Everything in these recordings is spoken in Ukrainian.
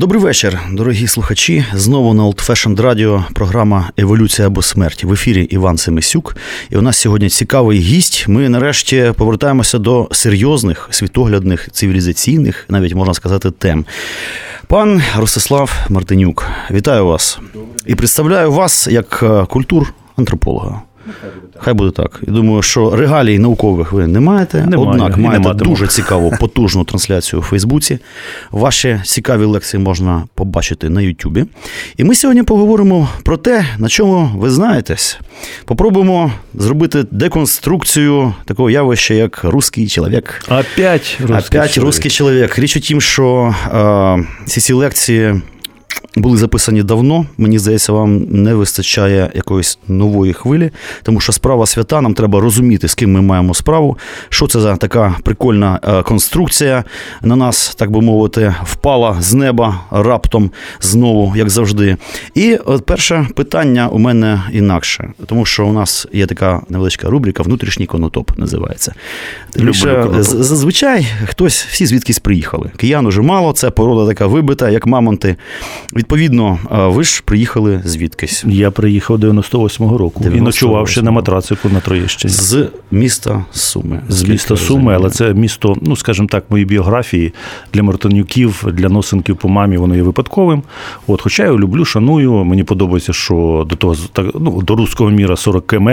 Добрий вечір, дорогі слухачі. Знову на Old Fashioned Radio програма Еволюція або смерть в ефірі Іван Семисюк. І у нас сьогодні цікавий гість. Ми нарешті повертаємося до серйозних світоглядних, цивілізаційних, навіть можна сказати, тем. Пан Ростислав Мартинюк, вітаю вас і представляю вас як е, культур-антрополога. Хай буде так. Я думаю, що регалій наукових ви не маєте, Не маю, однак не маєте матиму. дуже цікаву, потужну трансляцію у Фейсбуці. Ваші цікаві лекції можна побачити на Ютубі. І ми сьогодні поговоримо про те, на чому ви знаєтесь. Попробуємо зробити деконструкцію такого явища, як русський чоловік. Опять русский Опять человек. русський чоловік. Річ у тім, що е, ці ці лекції були записані давно. Мені здається, вам не вистачає якоїсь нової хвилі, тому що справа свята, нам треба розуміти, з ким ми маємо справу, що це за така прикольна е, конструкція на нас, так би мовити, впала з неба раптом знову, як завжди. І от перше питання у мене інакше, тому що у нас є така невеличка рубрика Внутрішній конотоп називається. Люблю Зазвичай хтось всі звідкись приїхали. Киян уже мало, це порода така вибита, як мамонти. Відповідно, е, ви ж приїхали звідкись Я приїхав 98-го року і 98-го. ночував ще на матрацику на Троєщині. з міста Суми. З міста Суми, але це місто, ну скажімо так, моїй біографії для мартинюків, для носинків по мамі, воно є випадковим. От, хоча я люблю, шаную. Мені подобається, що до того так, ну, до руського міра 40 км.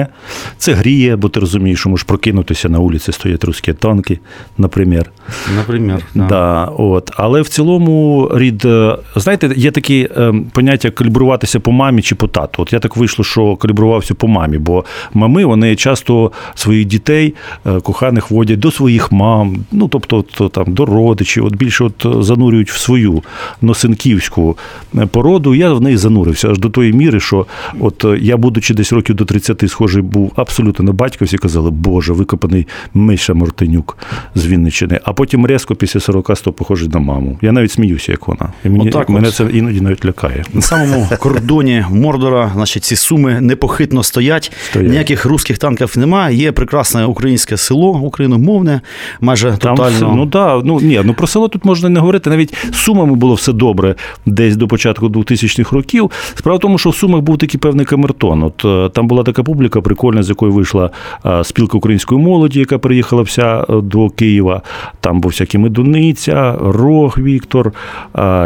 Це гріє, бо ти розумієш, що можеш прокинутися на вулиці, стоять русські танки, наприклад. Наприклад, да. Да, от. Але в цілому рід, е, знаєте, є такі е, поняття калібруватися по мамі чи по тату. От я так вийшло, що калібрувався по мамі, бо мами вони часто своїх дітей е, коханих водять до своїх мам, ну тобто от, там до родичів, от більше от е, занурюють в свою носинківську е, породу. Я в неї занурився аж до тої міри, що от я, будучи десь років до 30, схожий був абсолютно на батька, всі казали, Боже, викопаний Миша Мартинюк з Вінниччини. А потім різко після 40 став похожий на маму. Я навіть сміюся, як вона. І мені, Отак мене це іноді навіть лякає. На самому кордоні Мордора, значить, ці суми непохитно стоять. Стоять. Ніяких русських танків немає. Є прекрасне українське село, україномовне, майже Там тотально. все, ну да, ну ні, ну про село тут можна не говорити. Навіть з Сумами було все добре десь до початку 2000-х років. Справа в тому, що в Сумах був такий певний камертон. От е, там була така публіка прикольна, з якої вийшла е, спілка української молоді, яка приїхала вся е, до Києва. Там був всякі Медуниця, Рог Віктор,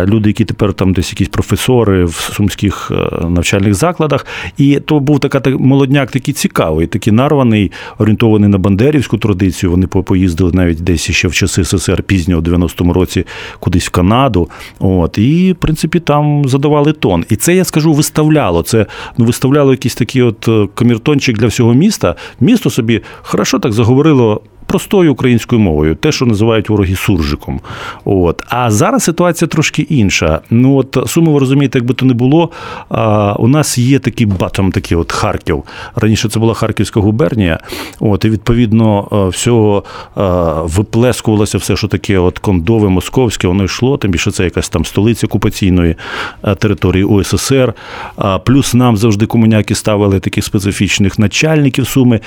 люди, які тепер там десь якісь професори в сумських е, навчальних закладах. І то був така так- молодняк такий цікавий, такий нарваний, орієнтований на бандерівську традицію. Вони поїздили навіть десь ще в часи СССР пізнього в 90-му році кудись в Канаду. От, і, в принципі, там задавали тон. І це, я скажу, виставляло. Це ну, виставляло якийсь такий от е, камертончик для всього міста. Місто собі хорошо так заговорило. Простою українською мовою, те, що називають вороги суржиком. От. А зараз ситуація трошки інша. Ну от суми, ви розумієте, якби то не було. А, у нас є такий батом, такий от Харків. Раніше це була Харківська губернія. От, і відповідно е, всього е, виплескувалося все, що таке от кондове, московське, воно йшло. Тим більше це якась там столиця окупаційної е, території УССР. Плюс нам завжди комуняки ставили таких специфічних начальників суми,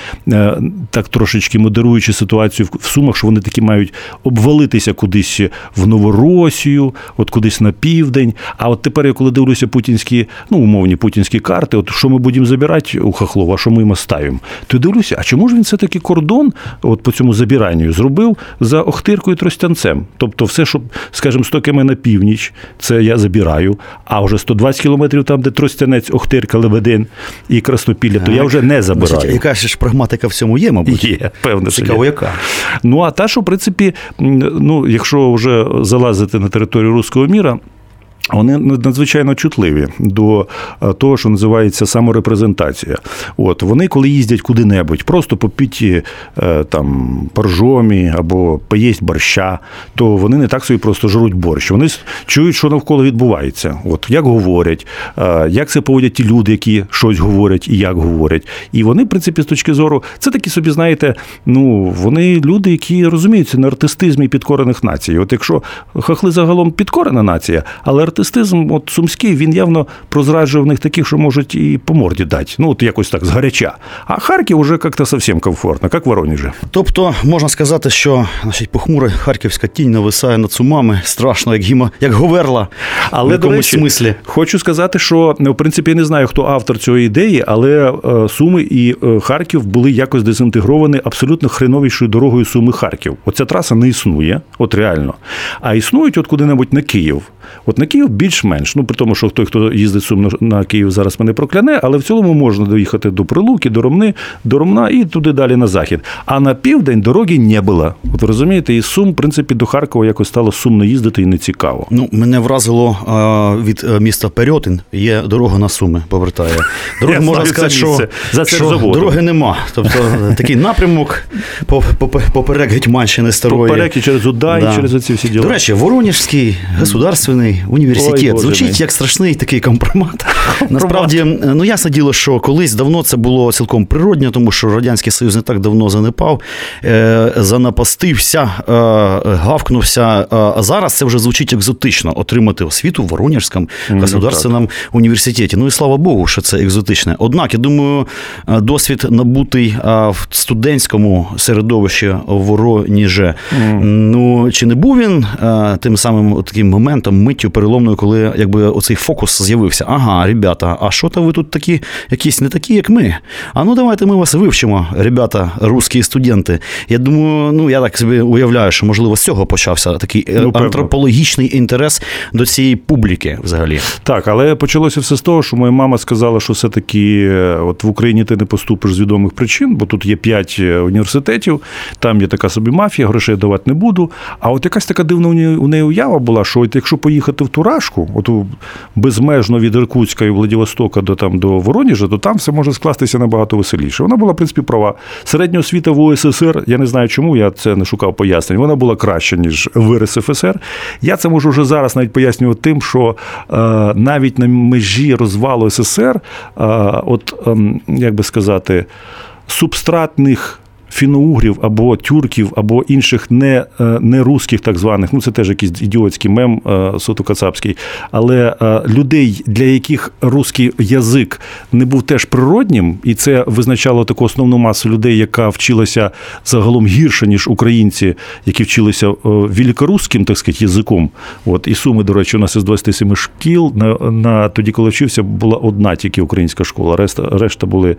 так трошечки модеруючи ситуацію в- в сумах, що вони такі мають обвалитися кудись в Новоросію, от кудись на південь. А от тепер, я коли дивлюся путінські, ну умовні путінські карти, от що ми будемо забирати у Хохлова, що ми йому ставимо, то дивлюся, а чому ж він все-таки кордон, от по цьому забіранню, зробив за Охтиркою і Тростянцем? Тобто, все, що, скажімо, 100 км на північ, це я забираю, а вже 120 кілометрів там, де Тростянець, Охтирка, Лебедин і Краснопілля, то я вже не забираю. яка ж прагматика в цьому є, мабуть? Є, певно, що Цікаво, Ну а та, що, в принципі, ну, якщо вже залазити на територію руського міра. Вони надзвичайно чутливі до е, того, що називається саморепрезентація. От вони, коли їздять куди-небудь, просто попіті е, там поржомі або поїсть борща, то вони не так собі просто жруть борщ. Вони чують, що навколо відбувається. От як говорять, е, як це поводять ті люди, які щось говорять і як говорять. І вони, в принципі, з точки зору, це такі собі, знаєте, ну вони люди, які розуміються на артистизмі підкорених націй. От якщо хахли загалом підкорена нація, але артистизм, от сумський, він явно прозраджує в них таких, що можуть і по морді дати. Ну, от якось так згаряча. А Харків уже як-то зовсім комфортно, як в Воронежі. Тобто можна сказати, що значить, похмура харківська тінь нависає над сумами страшно, як гіма, як говерла. Але в якомусь речі, смислі. Хочу сказати, що в принципі я не знаю, хто автор цієї ідеї, але е, Суми і е, Харків були якось дезінтегровані абсолютно хреновішою дорогою Суми Харків. Оця траса не існує, от реально. А існують от куди-небудь на Київ. От на Київ більш-менш. Ну, при тому, що той, хто їздить сумно на Київ, зараз мене прокляне, але в цілому можна доїхати до Прилуки, до Ромни, до Ромна і туди далі на захід. А на південь дороги не було. От ви розумієте, і Сум, в принципі, до Харкова якось стало сумно їздити і не цікаво. Ну, мене вразило від е, міста Перьотин є дорога на Суми, повертає. Дороги можна сказати, що, За що дороги нема. Тобто такий напрямок поперек Гетьманщини старої. Поперек і через Удай, да. через оці всі діла. До речі, Воронежський государственний університет. Ой, Звучить як страшний такий компромат. Насправді, ну ясне діло, що колись давно це було цілком природньо, тому що Радянський Союз не так давно занепав, е, занапастився, е, гавкнувся. А зараз це вже звучить екзотично отримати освіту в Воронежському государственному ну, університеті. Ну і слава Богу, що це екзотичне. Однак, я думаю, е, досвід набутий в студентському середовищі в Вороніже. Mm. Ну чи не був він тим самим таким моментом, миттю переломною, коли якби оцей фокус з'явився. Ага, ребята, а що то ви тут такі, якісь не такі, як ми? А ну давайте ми вас вивчимо, ребята, русські студенти. Я думаю, ну я так собі уявляю, що можливо з цього почався такий е, ну, антропологічний інтерес до цієї публіки взагалі. Так, але почалося все з того, що моя мама сказала, що все-таки е, от в Україні ти не поступиш з відомих причин, бо тут є п'ять е, університетів, там є така собі мафія, грошей давати не буду. А от якась така дивна у неї уява була, що от якщо поїхати в Турашку, от безмежно від Іркутська і Владивостока до там до Воронежа, то там все може скластися набагато веселіше. Вона була, в принципі, права. Середня освіта в УССР, я не знаю чому, я це не шукав пояснень. Вона була краща, ніж в РСФСР. Я це можу вже зараз навіть пояснювати тим, що е, навіть на межі розвалу СССР, е, от е, як би сказати, субстратних фіноугрів або тюрків, або інших не е, не русських, так званих, ну це теж якийсь ідіотський мем е, сотокацапський, але е, людей, для яких русський язик не був теж природнім, і це визначало таку основну масу людей, яка вчилася загалом гірше, ніж українці, які вчилися великорусським, так сказати, язиком. От і суми, до речі, у нас із 27 шкіл на на тоді, коли вчився, була одна тільки українська школа. Решта решта були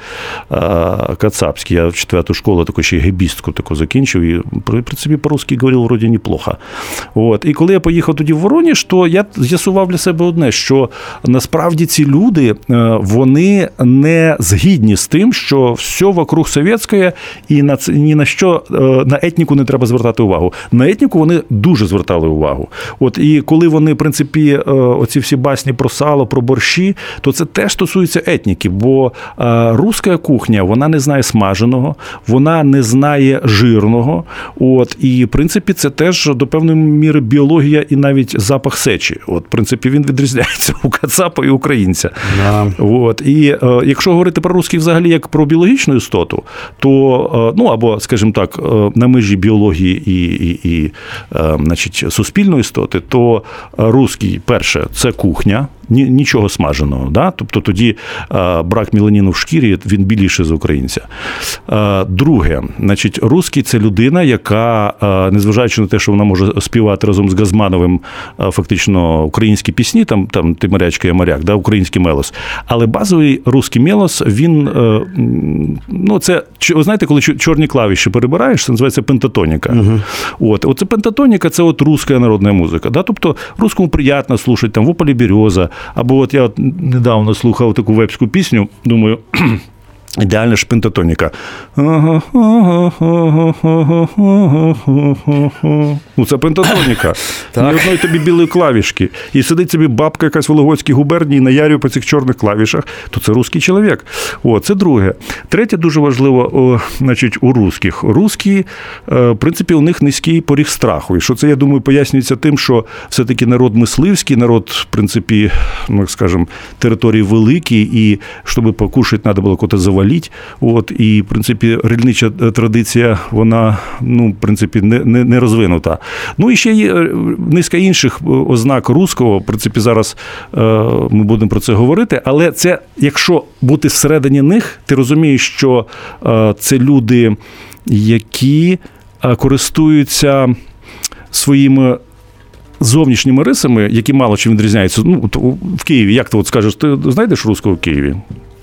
а, кацапські. Я в четверту школу таку ще гебістку таку закінчив, і в принципі по-русски говорив вроді неплохо. От. І коли я поїхав тоді в Вороніж, то я з'ясував для себе одне, що насправді ці люди е, вони не згідні з тим, що все вокруг совєтське, і на це ні на що е, на етніку не треба звертати увагу. На етніку вони дуже звертали увагу. От і коли вони, в принципі, е, оці всі басні про сало, про борщі, то це теж стосується етніки, бо руська кухня вона не знає смаженого, вона не знає жирного. От і в принципі це теж до певної міри біологія і навіть запах сечі. От, в принципі, він відрізняється у Кацапа і українця. Yeah. От і е, якщо говорити про русський взагалі як про біологічну істоту, то е, ну або, скажімо так, е, на межі біології і, і, і е, значить, суспільної істоти, то русський перше це кухня нічого смаженого. Да? Тобто тоді брак міланіну в шкірі він біліше за українця. Друге, значить, русський це людина, яка, незважаючи на те, що вона може співати разом з Газмановим фактично українські пісні, там там ти морячка, я моряк, да? український мелос. Але базовий русський мелос, він е, ну це ви знаєте, коли чорні клавіші перебираєш, це називається пентатоніка. Угу. От, Оце пентатоніка це от русська народна музика. Да? Тобто русскому приємно слухати, там в Ополі Береза, або от я недавно слухав таку вебську пісню, думаю. Ідеальна ж пентатоніка. Ну, це пентатоніка. Ні одної тобі білої клавішки. І сидить собі бабка якась в Вологодській губернії наярює по цих чорних клавішах, то це русський чоловік. О, це друге. Третє дуже важливо, о, значить, у русських. Русські, е, в принципі, у них низький поріг страху. І що це, я думаю, пояснюється тим, що все-таки народ мисливський, народ, в принципі, ну, як скажемо, території великі, і щоб покушати, треба було кота завалити валіть. От, І, в принципі, рільнича е, традиція, вона, ну, в принципі, не не, не розвинута. Ну і ще є е, низка інших е, ознак руського. В принципі, зараз е, ми будемо про це говорити. Але це, якщо бути всередині них, ти розумієш, що е, це люди, які користуються своїми. Зовнішніми рисами, які мало чим відрізняються. Ну, в Києві, як ти от скажеш, ти знайдеш руського в Києві?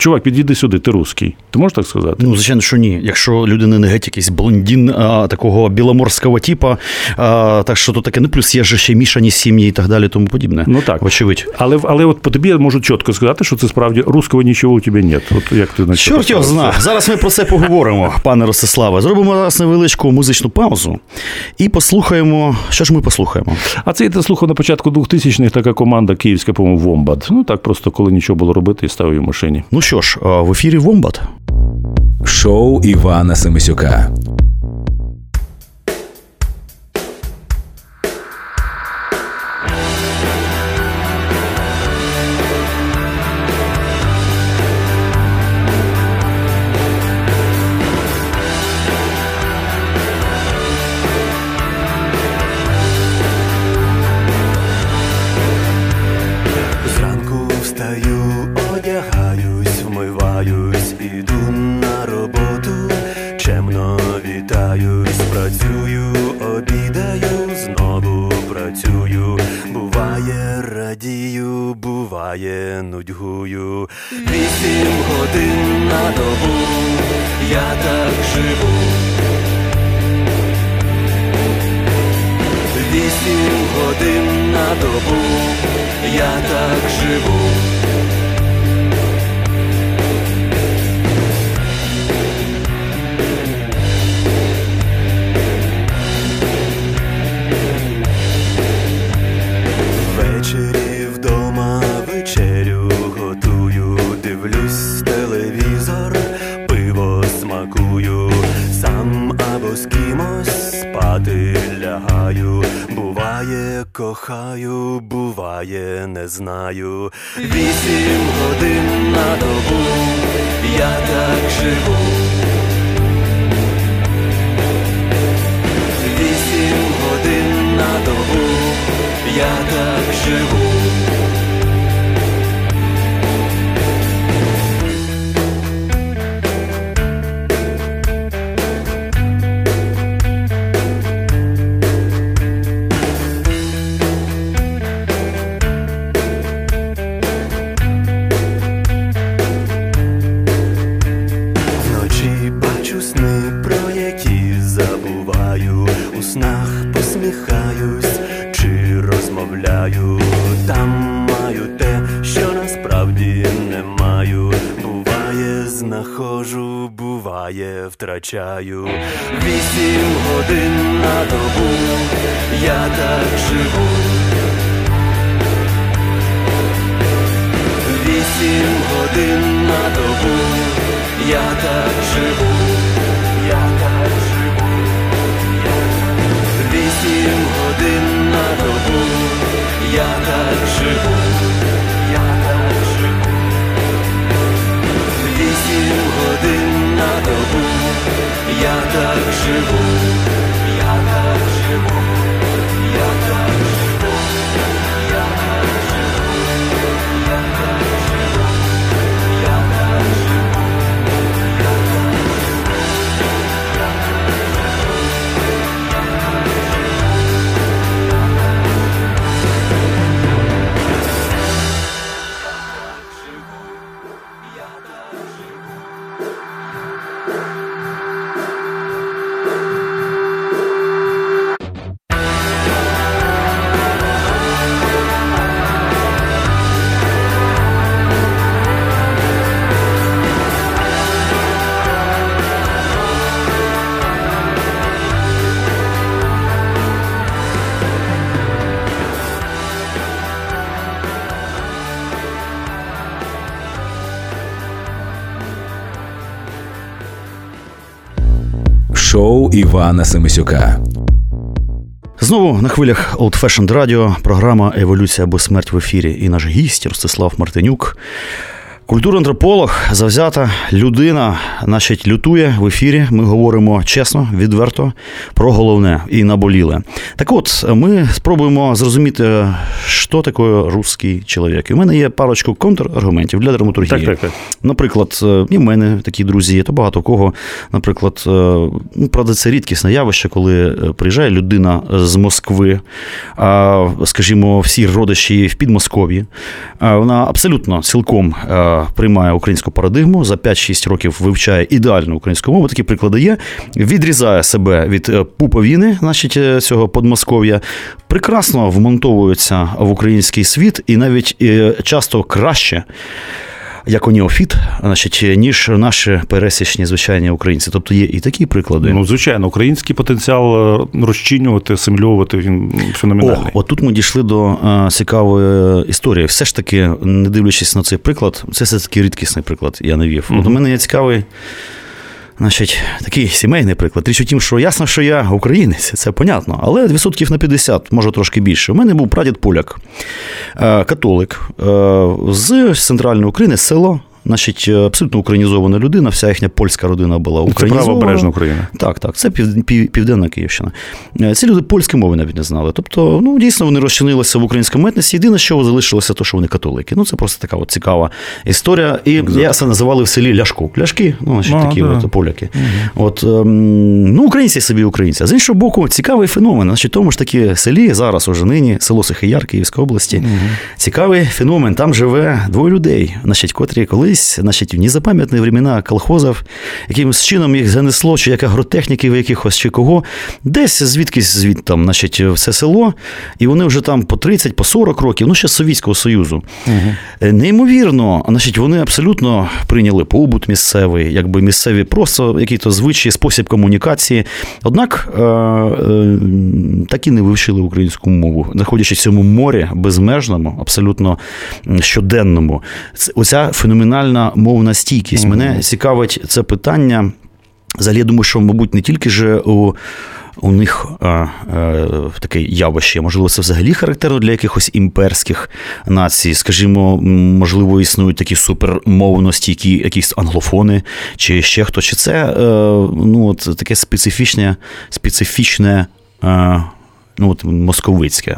Чувак, підійди сюди, ти русський. Ти можеш так сказати? Ну, звичайно, що ні. Якщо людина не геть якийсь блондін а, такого біломорського типу, а, так що то таке, ну плюс є ж ще мішані сім'ї і так далі, тому подібне. Ну так. Очевидь. Але але от по тобі я можу чітко сказати, що це справді русского нічого у тебе нет. От як ти на Чорт його зна. Зараз ми про це поговоримо, пане Ростиславе. Зробимо зараз невеличку музичну паузу і послухаємо. Що ж ми послухаємо? А це я слухав на початку 2000-х така команда київська, по-моєму, Вомбат. Ну так просто коли нічого було робити, і ставив в машині. Ну що ж, в ефірі Вомбат. Шоу Івана Семисюка. 是不 снах посміхаюсь чи розмовляю, там маю те, що насправді не маю. Буває, знаходжу, буває, втрачаю вісім годин на добу, я так живу. Вісім годин на добу, я так живу. Я так живу, вісім годин на добу я так живу, Івана Семисюка. Знову на хвилях Old Fashioned Radio, програма Еволюція або смерть в ефірі. І наш гість Ростислав Мартинюк. Культурантрополог, завзята людина, значить, лютує в ефірі. Ми говоримо чесно, відверто про головне і наболіле. Так от, ми спробуємо зрозуміти, що таке русський чоловік. І в мене є парочку контраргументів для драматургії. Так, так, так. Наприклад, е, і в мене такі друзі є, то багато кого. Наприклад, е, ну, правда, це рідкісне явище, коли е, приїжджає людина з Москви, а, скажімо, всі родичі в Підмосков'ї. Вона абсолютно цілком приймає українську парадигму, за 5-6 років вивчає ідеальну українську мову. Такі приклади є. Відрізає себе від е, пуповіни, значить, е, цього Подмосков'я, прекрасно вмонтовується в український світ і навіть е, часто краще як оніофіт, значить, ніж наші пересічні звичайні українці. Тобто є і такі приклади. Ну, звичайно, український потенціал е, розчинювати, асимільовувати він О, феноменальний. от тут ми дійшли до е, цікавої історії. Все ж таки, не дивлячись на цей приклад, це все таки рідкісний приклад, я навів. От у мене є цікавий. Значить, такий сімейний приклад. Річ у тім, що ясно, що я українець, це понятно, але відсотків на 50, може трошки більше. У мене був прадід поляк, е, католик е, з центральної України, село. Значить, е, абсолютно українізована людина, вся їхня польська родина була Це українізована. правобережна Україна. Так, так, це пів, пів, південна Київщина. Е, Ці люди польської мови навіть не знали. Тобто, ну дійсно вони розчинилися в українському етносі. Єдине, що залишилося, то, що вони католики. Ну, це просто така от цікава історія. І я це називали в селі Ляшку. Ляшки, ну, значить, А, такі да. от поляки. От, ем, ну, українці собі українці. А з іншого боку, цікавий феномен. Значить, тому ж таки селі, зараз уже нині, село Сихияр Київської області. Цікавий феномен. Там живе двоє людей, значить, котрі колись, значить, в незапам'ятні времена колхозів, якимось чином їх занесло, чи як агротехніків якихось, чи кого, десь звідкись звід там, значить, в це село, і вони вже там по 30, по 40 років, ну ще з Совєтського Союзу. Е, Неймовірно, значить, вони абсолютно прийняли побут місцевий, якби місцеві просто який-то звичай, спосіб комунікації. Однак е, е, так і не вивчили українську мову, знаходячись в цьому морі безмежному, абсолютно щоденному. Оця феноменальна мовна стійкість. Мене цікавить це питання. Взагалі, я думаю, що, мабуть, не тільки ж у, у них а, а, таке явище, можливо, це взагалі характерно для якихось імперських націй. Скажімо, можливо, існують такі супермовності, які якісь англофони, чи ще хто. Чи це е, ну, от, таке специфічне, специфічне. Е, Ну, от московицьке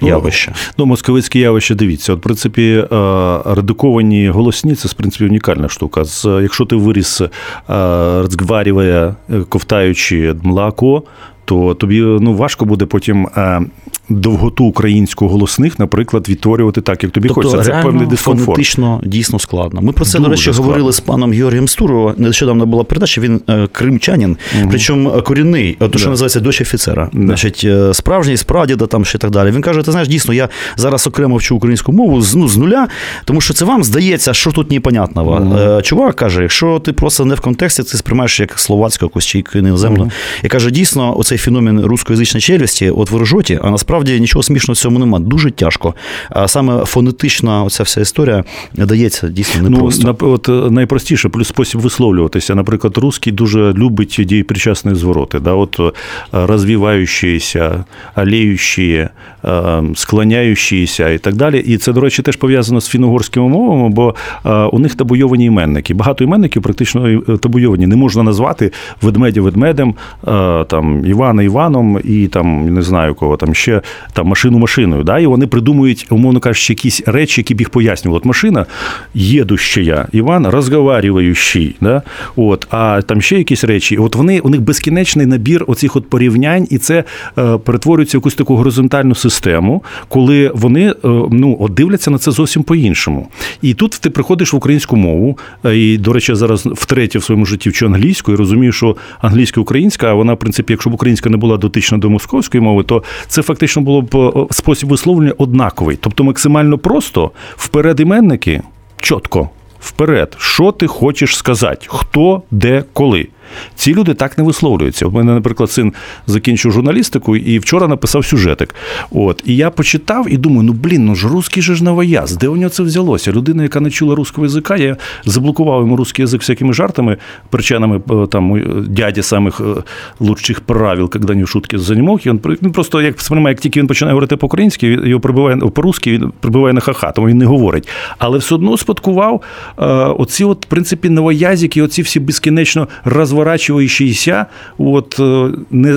явище. Ну, московицьке явище, дивіться, от, в принципі, е, редуковані голосні це, в принципі, унікальна штука. З, якщо ти виріс, розгварює, е, ковтаючи молоко, то тобі ну, важко буде потім е, довготу українську голосних, наприклад, відтворювати так, як тобі хочеться. Це Тобто певний дискомфорт. фонетично дійсно складно. Ми про це, до речі, складно. говорили з паном Георгієм Стурово. Нещодавно була передача. Він е, кримчанин, причому е, корінний, е, то, що Да. називається дочь офіцера. Да. Значить, справжній, з прадіда там ще так далі. Він каже: ти знаєш, дійсно, я зараз окремо вчу українську мову з, ну, з нуля, тому що це вам здається, що тут непонятного. Е, Чувак каже, якщо ти просто не в контексті, ти сприймаєш як словацьку якусь чи іноземну. І каже, дійсно, оцей феномен рускоязичної челюсті, от ви ржоті, а насправді нічого смішного в цьому немає. Дуже тяжко. А саме фонетична оця вся історія дається дійсно непросто. Ну, от е, найпростіше, плюс спосіб висловлюватися. Наприклад, русський дуже любить дієпричасні звороти. Да? От е, розвиваючіся, алеючі, е, склоняючіся і так далі. І це, до речі, теж пов'язано з фіно-угорськими мовами, бо у них табуйовані іменники. Багато іменників практично табуйовані. Не можна назвати ведмедя ведмедем, там, Івана Іваном і там, не знаю кого, там ще там, машину машиною. Да? І вони придумують, умовно кажучи, якісь речі, які б їх пояснювали. От машина їдущая, Іван розговарюючий. Да? От, а там ще якісь речі. От вони, у них безкінечний набір оцих от порівнянь, і це е, перетворюється в якусь таку горизонтальну систему, коли вони е, ну, от дивляться на це зовсім по-іншому. І тут ти приходиш в українську мову, е, і, до речі, зараз втретє в своєму житті вчу англійську і розумію, що англійська українська, а вона, в принципі, якщо б українська не була дотична до московської мови, то це фактично було б е, спосіб висловлення однаковий. Тобто максимально просто вперед іменники чітко. Вперед, що ти хочеш сказати? Хто, де, коли? Ці люди так не висловлюються. У мене, наприклад, син закінчив журналістику і вчора написав сюжетик. От, і я почитав і думаю, ну блін, ну ж русський же ж новояз, де у нього це взялося? Людина, яка не чула русского язика, я заблокував йому русский язик всякими жартами, причинами е, там е, дяді самих е, лучших правил, коли не в шутки занімок. І він, просто як сприймає, як тільки він починає говорити по-українськи, його прибиває по-русски, він прибиває на ха-ха, тому він не говорить. Але все одно спадкував оці, от, в принципі, новоязики, оці всі безкінечно розворачуючіся, от е,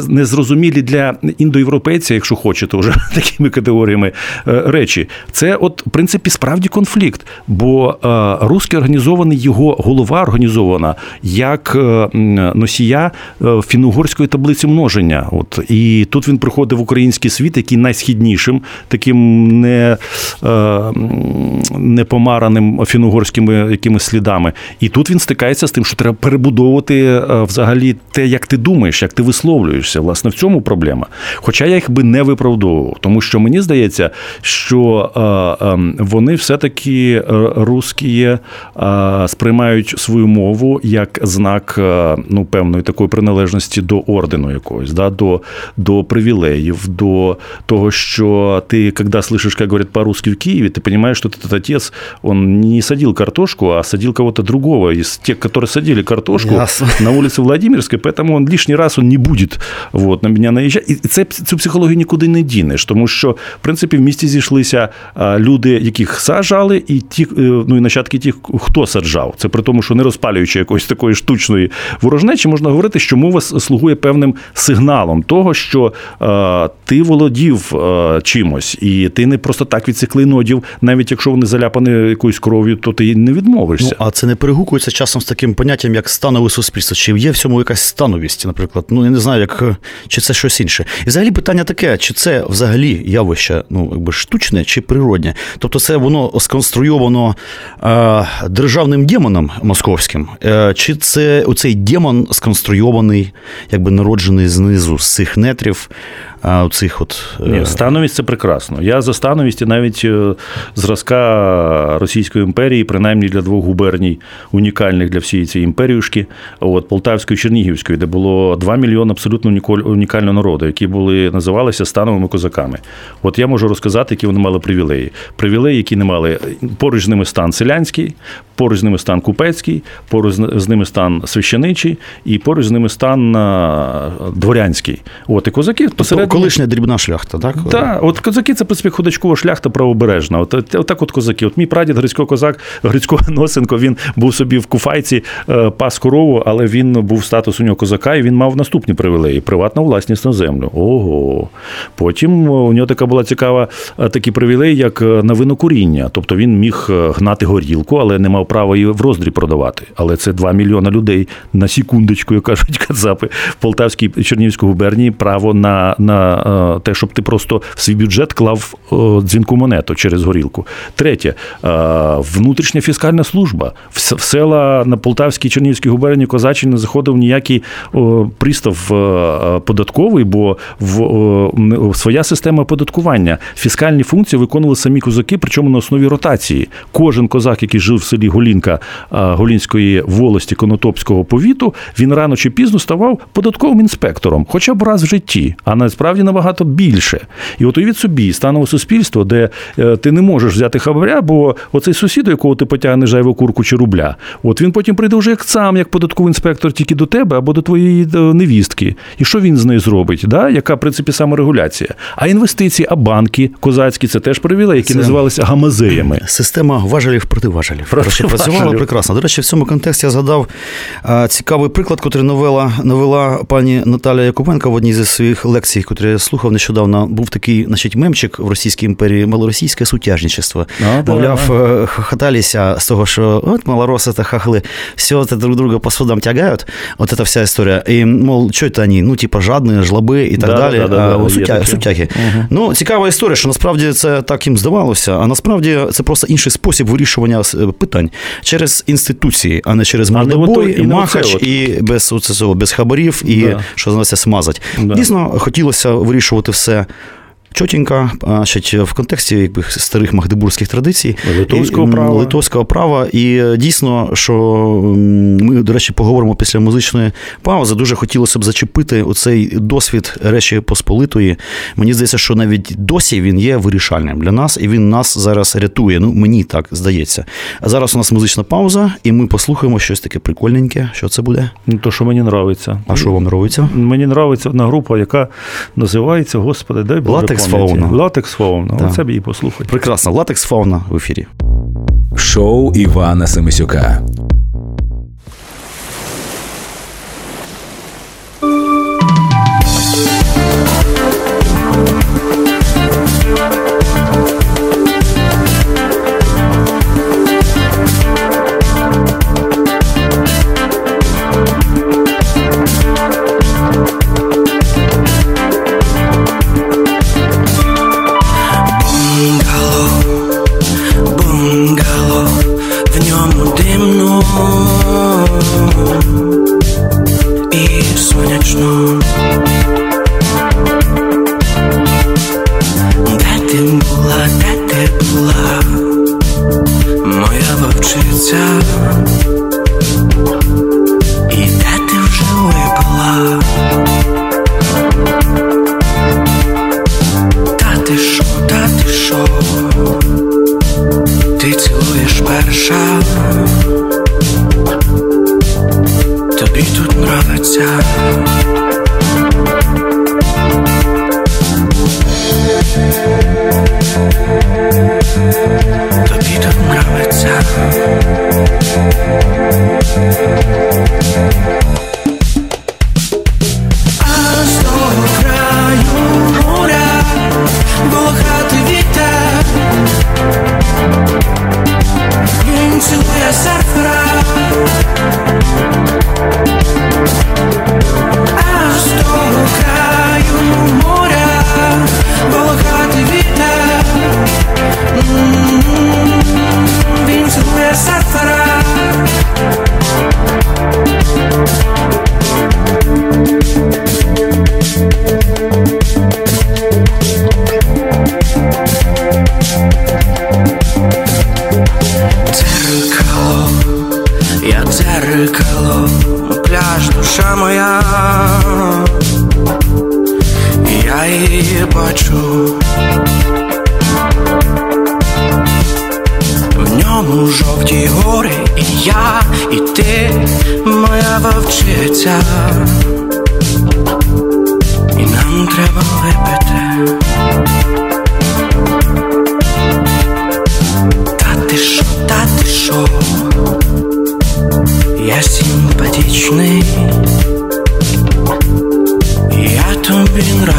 незрозумілі для індоєвропейця, якщо хочете, вже такими категоріями е, речі. Це, от, в принципі, справді конфлікт. Бо е, русський організований, його голова організована як носія фіно-угорської таблиці множення. От, і тут він приходить в український світ, який найсхіднішим, таким не, е, не помараним фіно-угорськими якимись слідами. І тут він стикається з тим, що треба перебудовувати взагалі те, як ти думаєш, як ти висловлюєшся. Власне, в цьому проблема. Хоча я їх би не виправдовував, тому що мені здається, що е, е, вони все-таки е, русські е, сприймають свою мову як знак е, ну, певної такої приналежності до ордену якогось, да, до, до привілеїв, до того, що ти, коли слышиш, як говорять по-русски в Києві, ти розумієш, що этот отец, он не садил картошку, а садил кого-то другого из тех, которые садили картошку Ясно. на улице Владимирской, поэтому он лишний раз он не будет вот, на мене наїжджати. І це, цю психологію нікуди не дінеш, тому що, в принципі, в місті зійшлися люди, яких саджали, і ті, е, ну, і нащадки тих, хто саджав. Це при тому, що не розпалюючи якоїсь такої штучної ворожнечі, можна говорити, що мова слугує певним сигналом того, що е, ти володів е, чимось, і ти не просто так від цих клейнодів, навіть якщо вони заляпані якоюсь кров'ю, то ти не Ну, відмовишся. а це не перегукується часом з таким поняттям, як станове суспільство. Чи є в цьому якась становість, наприклад? Ну, я не знаю, як, чи це щось інше. І взагалі питання таке: чи це взагалі явище ну, якби штучне чи природнє? Тобто, це воно сконструйовано е, державним демоном московським, е, чи це оцей демон сконструйований, якби народжений знизу, з цих нетрів, цих от. е, Ні, становість це прекрасно. Я за становість і навіть е, зразка Російської імперії, принаймні для двох губерній, унікальних для всієї цієї імперіюшки, от Полтавської Чернігівської, де було 2 мільйони абсолютно унікального народу, які були називалися становими козаками. От я можу розказати, які вони мали привілеї. Привілеї, які не мали поруч з ними стан селянський, поруч з ними стан купецький, поруч з ними стан священичий, і поруч з ними стан дворянський. От і козаки посередині. Колишня дрібна шляхта, так? Так, от козаки це в принципі ходачкова шляхта правобережна. От, от, так от козаки. От мій прадід Грицько козак, Грицько Носенко, він був собі в Куфайці, е, пас корову, але він був статус у нього козака, і він мав наступні привілеї: приватна власність на землю. Ого. Потім у нього така була цікава е, такі привілеї, як е, на винокуріння. Тобто він міг гнати горілку, але не мав права її в роздрі продавати. Але це 2 мільйона людей на секундочку, як кажуть кацапи в Полтавській і Чернігівській губернії право на, на е, те, щоб ти просто в свій бюджет клав е, дзвінку монету через горілку. Третє, е, внутрішня фіскальна служба. В, села на Полтавській Чернігівській губернії Козаччині не заходив ніякий пристав податковий, бо в, своя система оподаткування. Фіскальні функції виконували самі козаки, причому на основі ротації. Кожен козак, який жив в селі Голінка Голінської волості Конотопського повіту, він рано чи пізно ставав податковим інспектором, хоча б раз в житті, а насправді набагато більше. І от уявіть собі, станове суспільство, де е, ти не можеш взяти хабаря, бо оцей сусід, до якого ти потягнеш зайву курку чи рубля, от він потім прийде вже як сам, як податковий інспектор, тільки до тебе або до твоєї е, невістки. І що він з нею зробить? Да? Яка в принципі саморегуляція? А інвестиції, а банки козацькі це теж привілеї, які Це- називалися гамазеями. Система важелів проти важелів. Проти працювала прекрасно. До речі, в цьому контексті я згадав цікавий приклад, який навела, навела пані Наталія Якубенка в одній зі своїх лекцій, слухав нещодавно. Був такий значить, мемчик в Російській імперії малоросійське сутяжничество. А, да. Мовляв, е, хохоталися з того, що от малороси та хахли, все это друг друга по судам тягають. От эта вся історія. І, мол, що це вони? Ну, типа, жадні, жлоби і так Да, далі. да, да, А, да, сутя- сутяги. Ну, цікава історія, що насправді це так їм здавалося, а насправді це просто інший спосіб вирішування е, питань через інституції, а не через мордобой, махач і без, без хабарів, і Да. що називається смазать. Да. Дійсно, хотілося вирішувати все. Чотенько, значить, в контексті якби, старих магдебурзьких традицій. Литовського І, права. Литовського права. І е, дійсно, що ми, до речі, поговоримо після музичної паузи. Дуже хотілося б зачепити оцей досвід Речі Посполитої. Мені здається, що навіть досі він є вирішальним для нас, і він нас зараз рятує. Ну, мені так здається. А зараз у нас музична пауза, і ми послухаємо щось таке прикольненьке. Що це буде? Ну, То, що мені нравиться. А що вам подобається? Мені нравиться одна група, яка називається, господи, дай Боже Латекс пам'яті. Фауна. Латекс Фауна. Да. Оце б її послухати. Прекрасно. Латекс фауна в ефірі. Шоу Івана Семисюка.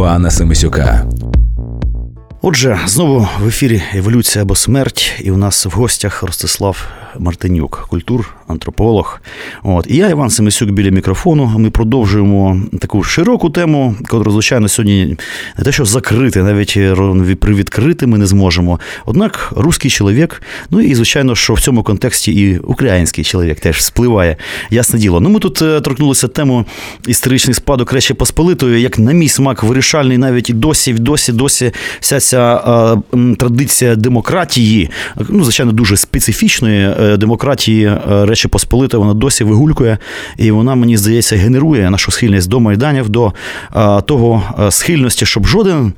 Івана Семисюка. Отже, знову в ефірі Еволюція або смерть, і у нас в гостях Ростислав Мартинюк, культур, антрополог. От. І я, Іван Семисюк, біля мікрофону. Ми продовжуємо таку широку тему, яку, звичайно, сьогодні не те, що закрити, навіть привідкрити ми не зможемо. Однак, русський чоловік, ну і звичайно, що в цьому контексті і український чоловік теж спливає. Ясне діло. Ну, ми тут е, торкнулися тему історичний спадок Речі Посполитої, як на мій смак вирішальний, навіть і досі, досі, досі вся ця е, традиція демократії, ну, звичайно, дуже специфічної е, демократії е, Речі Посполитої, вона досі вигулькує, і вона, мені здається, генерує нашу схильність до майданів, до е, того схильності, щоб жоден.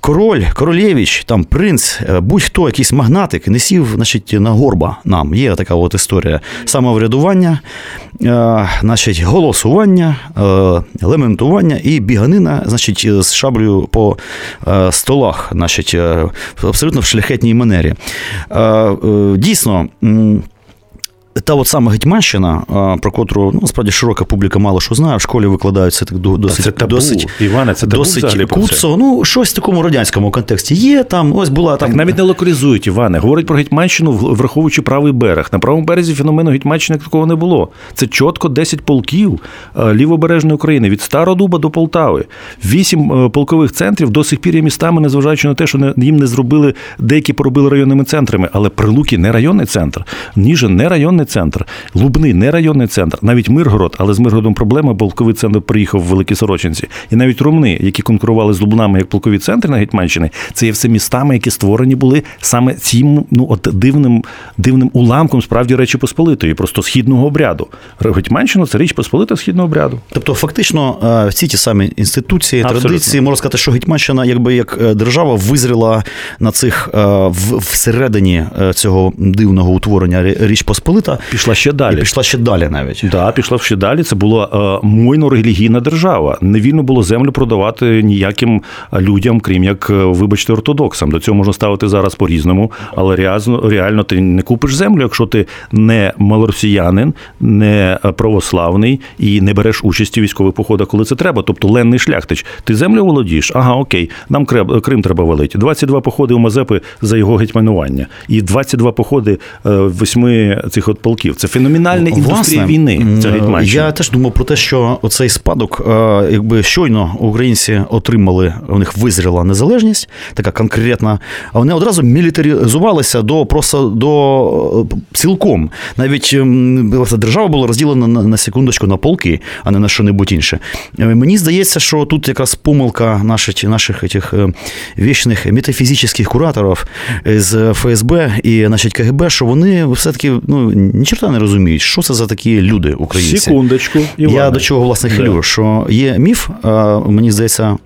Король, королєвич, там принц, е, будь-хто, якийсь магнатик, не сів, значить, на горба нам. Є така от історія самоврядування, е, значить, голосування, е, лементування і біганина, значить, з шаблею по е, столах, значить, е, абсолютно в шляхетній манері. Е, Дійсно. Та от саме Гетьманщина, про котру ну, насправді широка публіка мало що знає, в школі викладаються так досить, це табу. досить, Іване, це табу досить куцо. Ну, щось в такому радянському контексті є. Там ось була там. Так навіть не локалізують, Іване. Говорить про Гетьманщину, враховуючи правий берег. На правому березі феномену Гетьманщини такого не було. Це чітко 10 полків е, лівобережної України від Стародуба до Полтави. Вісім е, полкових центрів до сих пір є містами, незважаючи на те, що їм не зробили деякі поробили районними центрами. Але Прилуки не районний центр, Ніжин не районний центр, Лубни не районний центр, навіть Миргород, але з Миргородом проблема, полковий центр приїхав в Великі Сорочинці. І навіть Румни, які конкурували з Лубнами як полкові центри на Гетьманщині, це є все містами, які створені були саме цим ну от дивним дивним уламком справді Речі Посполитої, просто східного обряду. Гетьманщина це річ Посполита східного обряду. Тобто, фактично, е, всі ті самі інституції, Абсолютно. традиції, можна сказати, що Гетьманщина, якби як е, держава, визріла на цих е, всередині цього дивного утворення Рі- Річ Посполита. Пішла ще далі. І пішла ще далі навіть. Да, пішла ще далі. Це була е, мойно релігійна держава. Не вільно було землю продавати ніяким людям, крім як, е, вибачте, ортодоксам. До цього можна ставити зараз по-різному, але реально, реально ти не купиш землю, якщо ти не малоросіянин, не православний і не береш участі в військових походах, коли це треба. Тобто ленний шляхтич. Ти землю володієш? Ага, окей, нам Крим треба валити. 22 походи у Мазепи за його гетьманування. І 22 походи е, восьми цих от полків. Це феноменальна індустрія війни. Це Гетьманщина. Я теж думав про те, що оцей спадок, е, якби щойно українці отримали, у них визріла незалежність, така конкретна, а вони одразу мілітаризувалися до просто до е, цілком. Навіть ем, власне, держава була розділена на, на секундочку на полки, а не на що-небудь інше. Е, Мені здається, що тут якраз помилка наших, наших этих, вічних метафізичних кураторів з ФСБ і значить, КГБ, що вони все-таки ну, ні чорта не розуміють, що це за такі люди українці. Секундочку. Іване. Я до чого власне хилю, що є міф, мені здається.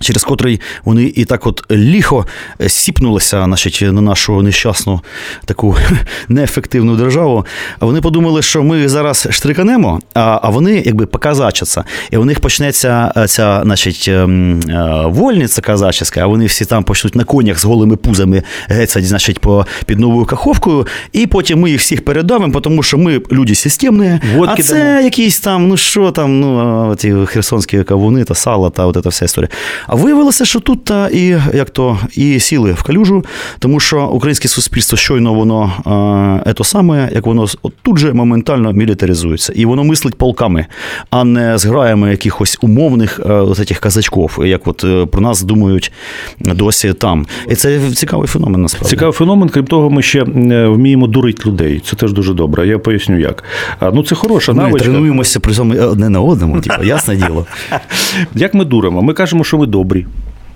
Через котрий вони і так от ліхо сіпнулися значить, на нашу нещасну таку неефективну державу. Вони подумали, що ми зараз штриканемо, а, вони якби показачаться. І у них почнеться е, ця значить, ем, е, вольниця казачська, а вони всі там почнуть на конях з голими пузами гецять, значить, по, під новою каховкою, і потім ми їх всіх передавимо, тому що ми люди системні, Водки а це якісь там, ну що там, ну, ті херсонські кавуни та сала, та от ця вся історія. А виявилося, що тут та і як то і сіли в калюжу, тому що українське суспільство щойно воно а, ето саме, як воно от тут же моментально мілітаризується. І воно мислить полками, а не зграями якихось умовних от цих казачків, як от е, про нас думають досі там. І це цікавий феномен насправді. Цікавий феномен. Крім того, ми ще е, вміємо дурити людей. Це теж дуже добре. Я поясню як. А, Ну, це хороша Ми тренуємося при цьому одне на одному, типу, ясне діло. Як ми дуримо? Ми кажемо, що ми добрі.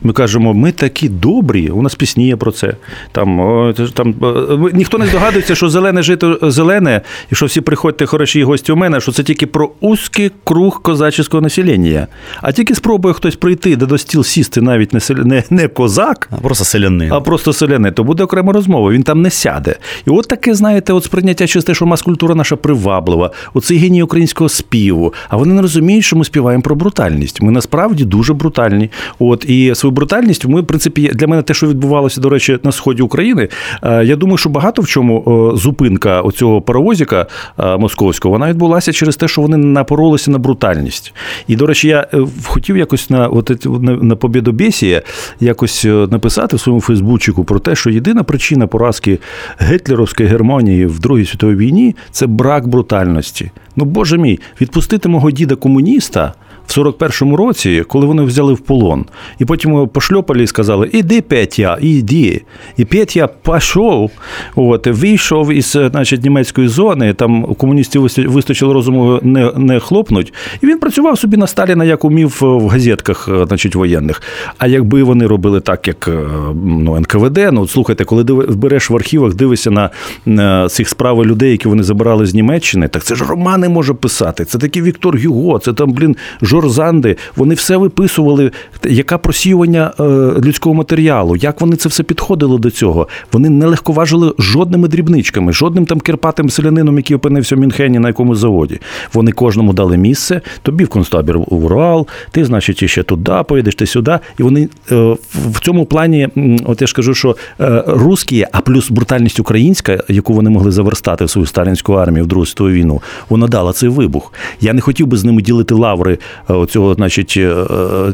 Ми кажемо, ми такі добрі. У нас пісні є про це. Там, о, там е, ніхто не здогадується, що зелене жито зелене, і що всі приходьте хороші гості у мене, що це тільки про узкий круг козачого населення. А тільки спробує хтось прийти, де до стіл сісти навіть не, селя- не, не козак, А просто селянин. а просто селяни, то буде окрема розмова, він там не сяде. І от таке, знаєте, от сприйняття через те, що мас-культура наша приваблива, оцей геній українського співу. А вони не розуміють, що ми співаємо про брутальність. Ми насправді дуже брутальні. От і свою брутальність. Ми, в принципі, для мене те, що відбувалося, до речі, на сході України. е, Я думаю, що багато в чому е, зупинка оцього паровозика е, московського вона відбулася через те, що вони напоролися на брутальність. І, до речі, я хотів якось на от на, на Побєдобєсія якось написати в своєму Фейсбучику про те, що єдина причина поразки гітлерівської Германії в Другій світовій війні це брак брутальності. Ну, боже мій, відпустити мого діда комуніста. В 41-му році, коли вони взяли в полон, і потім його пошльопали і сказали: Іди, Петя, іди. І Петя пішов, от, вийшов із значить, німецької зони, там комуністів вистачило розуму не, не хлопнуть. І він працював собі на Сталіна, як умів в газетках значить, воєнних. А якби вони робили так, як е, ну, НКВД, ну от слухайте, коли диви- береш в архівах, дивишся на, на цих справи людей, які вони забирали з Німеччини, так це ж романи може писати. Це такий Віктор Гюго, це там, блін, Жорзанди. Вони все виписували, яка просіювання е, людського матеріалу, як вони це все підходили до цього. Вони не легковажили жодними дрібничками, жодним там кирпатим селянином, який опинився в Мюнхені на якомусь заводі. Вони кожному дали місце, тобі в концтабір в Урал, ти, значить, іще туди поїдеш, ти сюди. І вони е, в цьому плані, от я ж кажу, що е, русські, а плюс брутальність українська, яку вони могли заверстати в свою сталінську армію в Другу світову війну, вона дала цей вибух. Я не хотів би з ними ділити лаври оцього, значить, е,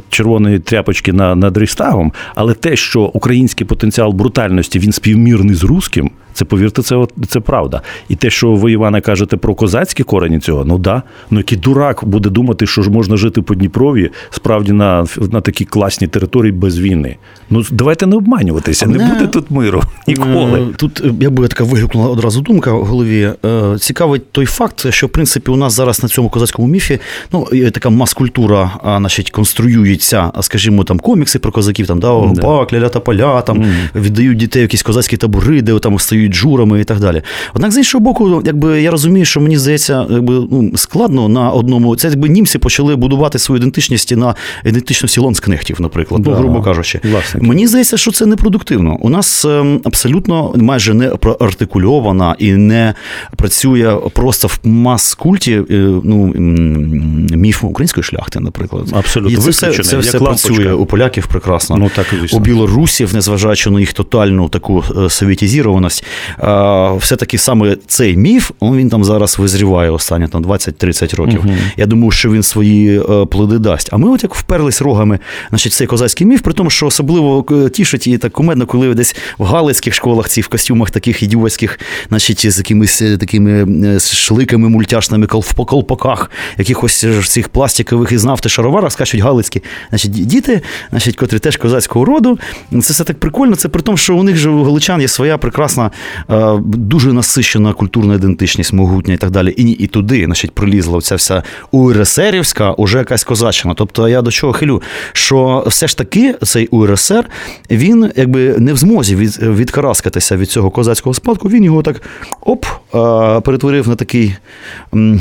червоної тряпочки на, над Рейхстагом, але те, що український потенціал брутальності він співмірний з руським. Це повірте, це це правда. І те, що ви, Іване, кажете про козацькі корені цього, ну да. Ну який дурак буде думати, що ж можна жити по Дніпрові справді на, на такій класній території без війни. Ну давайте не обманюватися, не Мене- буде тут миру ніколи. Е, Тут е, якби така вигукнула одразу думка в голові. Е, Цікавить той факт, що в принципі у нас зараз на цьому козацькому міфі ну така мас-культура, значить, конструюється, скажімо, там комікси про козаків, там да, Бак, ляля та поля, там віддають дітей якісь козацькі табори, де там стають журами і так далі. Однак, з іншого боку, якби я розумію, що мені здається, якби ну, складно на одному. Це якби німці почали будувати свою ідентичність на ідентичності ланскнехтів, наприклад, ну, грубо кажучи. Власники. Мені здається, що це непродуктивно. У нас ем, абсолютно майже не проартикульована і не працює просто в мас-культі е, ну, міф української шляхти, наприклад. Абсолютно. І це все, це все працює у поляків прекрасно. Ну, так і у білорусів, незважаючи на їх тотальну таку е, совєтізірованість, все-таки саме цей міф, он, він там зараз визріває останні там 20-30 років. Я думаю, що він свої е, плоди дасть. А ми от як вперлись рогами, значить, цей козацький міф, при тому, що особливо е, тішить і так кумедно, коли десь в галицьких школах ці в костюмах таких ідіотських, значить, з якимись е, такими шликами мультяшними кол- колпаках, якихось цих пластикових із нафти шароварах, скажуть галицькі. Значить, діти, значить, котрі теж козацького роду. Це все так прикольно. Це при тому, що у них же у галичан є своя прекрасна, дуже насищена культурна ідентичність, могутня і так далі. І, і туди, значить, пролізла оця вся УРСРівська, уже якась козаччина. Тобто я до чого хилю, що все ж таки цей УРСР, він якби не в змозі від, відкараскатися від цього козацького спадку, він його так оп, е, перетворив на такий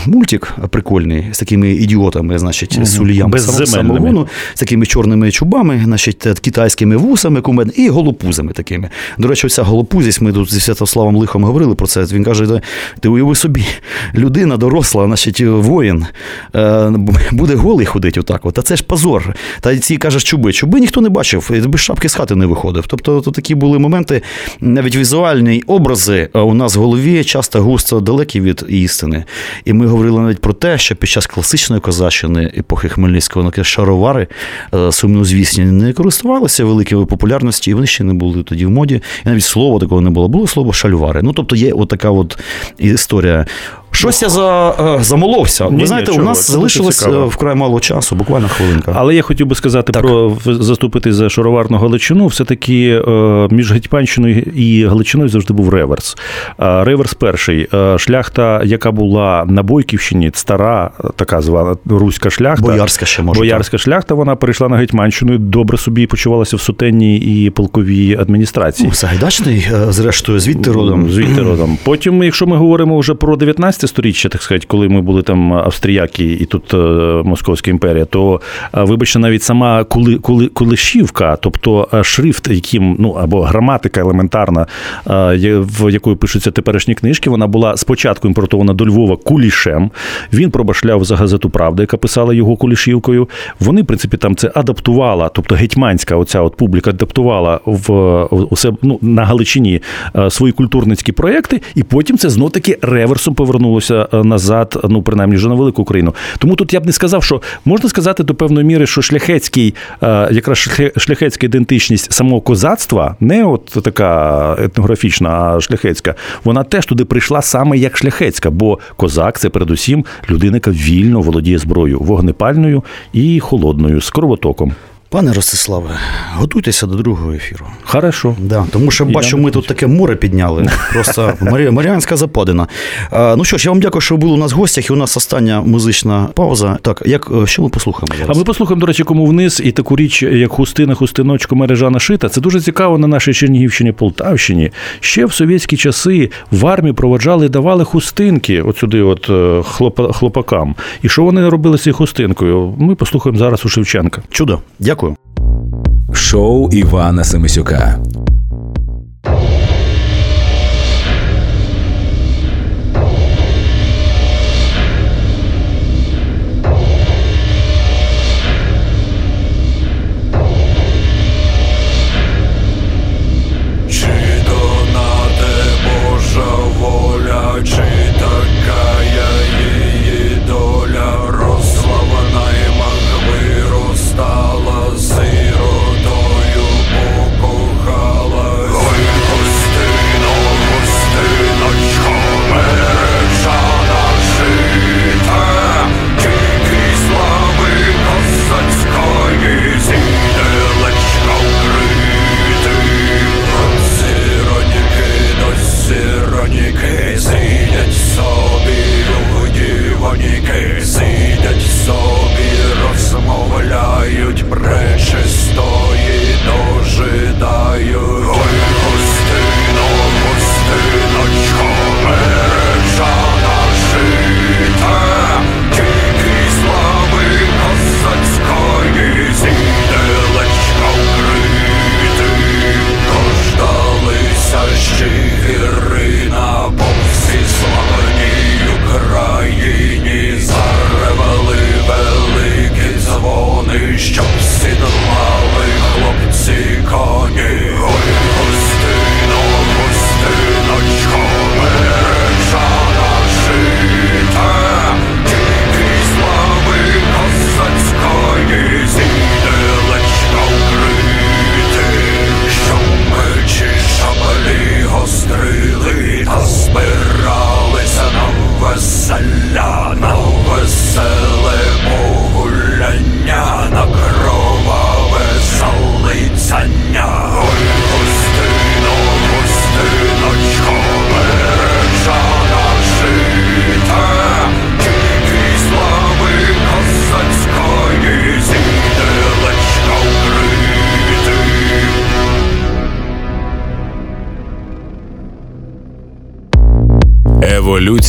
мультик прикольний з такими ідіотами, значить, з суліями самогону, з такими чорними чубами, значить, китайськими вусами кумедними і голопузами такими. До речі, оця голопузість, ми тут зі Святославом Лихом говорили про це. Він каже: ти уяви собі, людина доросла, значить, воїн, е, буде голий ходити отак. От. Та це ж позор. Та ці кажеш, чуби. Чуби ніхто не бачив, без шапки з хати не виходив. Тобто то такі були моменти, навіть візуальні образи е, у нас в голові часто густо далекі від істини. І ми говорили навіть про те, що під час класичної козаччини епохи Хмельницького ну, шаровари е, сумнозвісні не користувалися великою популярністю, і вони ще не були тоді в моді. І навіть слова такого не було. Було слово шальвари. Ну тобто є отака от історія. Щось я за, е, замоловся. Ні-ні, Ви знаєте, у нас залишилось е, вкрай мало часу, буквально хвилинка. Але я хотів би сказати Так. про заступити за шароварну Галичину. Все-таки е, між Гетьманщиною і Галичиною завжди був реверс. Реверс перший. Шляхта, яка була на Бойківщині, стара, така звана руська шляхта. Боярська ще може. Боярська шляхта, вона перейшла на Гетьманщину і добре собі почувалася в сотенній і полковій адміністрації. Ну, Сагайдачний, зрештою, звідти родом. Звідти родом. Потім, якщо ми говоримо вже про 19 19 сторіччя, так сказати, коли ми були там австріяки і тут е, Московська імперія, то е, вибачте, навіть сама кули, кули, кулишівка, тобто е, шрифт, яким ну або граматика елементарна, е, в якою пишуться теперішні книжки, вона була спочатку імпортована до Львова кулішем. Він пробашляв за газету Правда, яка писала його кулішівкою. Вони, в принципі, там це адаптувала, тобто гетьманська оця от публіка адаптувала в у себе ну, на Галичині е, свої культурницькі проекти, і потім це знов таки реверсом повернулося е, назад, ну принаймні вже на велику Україну. Тому тут я б не сказав, що можна сказати до певної міри, що шляхетський, е, якраз шляхе- шляхетська ідентичність самого козацтва, не от така етнографічна, а шляхетська, вона теж туди прийшла саме як шляхетська, бо козак це передусім людина, яка вільно володіє зброєю, вогнепальною і холодною, з кровотоком. Пане Ростиславе, готуйтеся до другого ефіру. Хорошо. Да, тому що Я бачу, ми тут таке море підняли. Просто Марі... Маріанська западина. А, ну що ж, я вам дякую, що ви були у нас в гостях, і у нас остання музична пауза. Так, як е, що ми послухаємо зараз? А ми послухаємо, до речі, кому вниз і таку річ, як хустина, хустиночку, мережа нашита. Це дуже цікаво на нашій Чернігівщині, Полтавщині. Ще в совєтські часи в армії проводжали, давали хустинки от сюди, от е, хлопа, хлопакам. І що вони робили з цією хустинкою? Ми послухаємо зараз у Шевченка. Чудо, дякую. Шоу Івана Семисюка.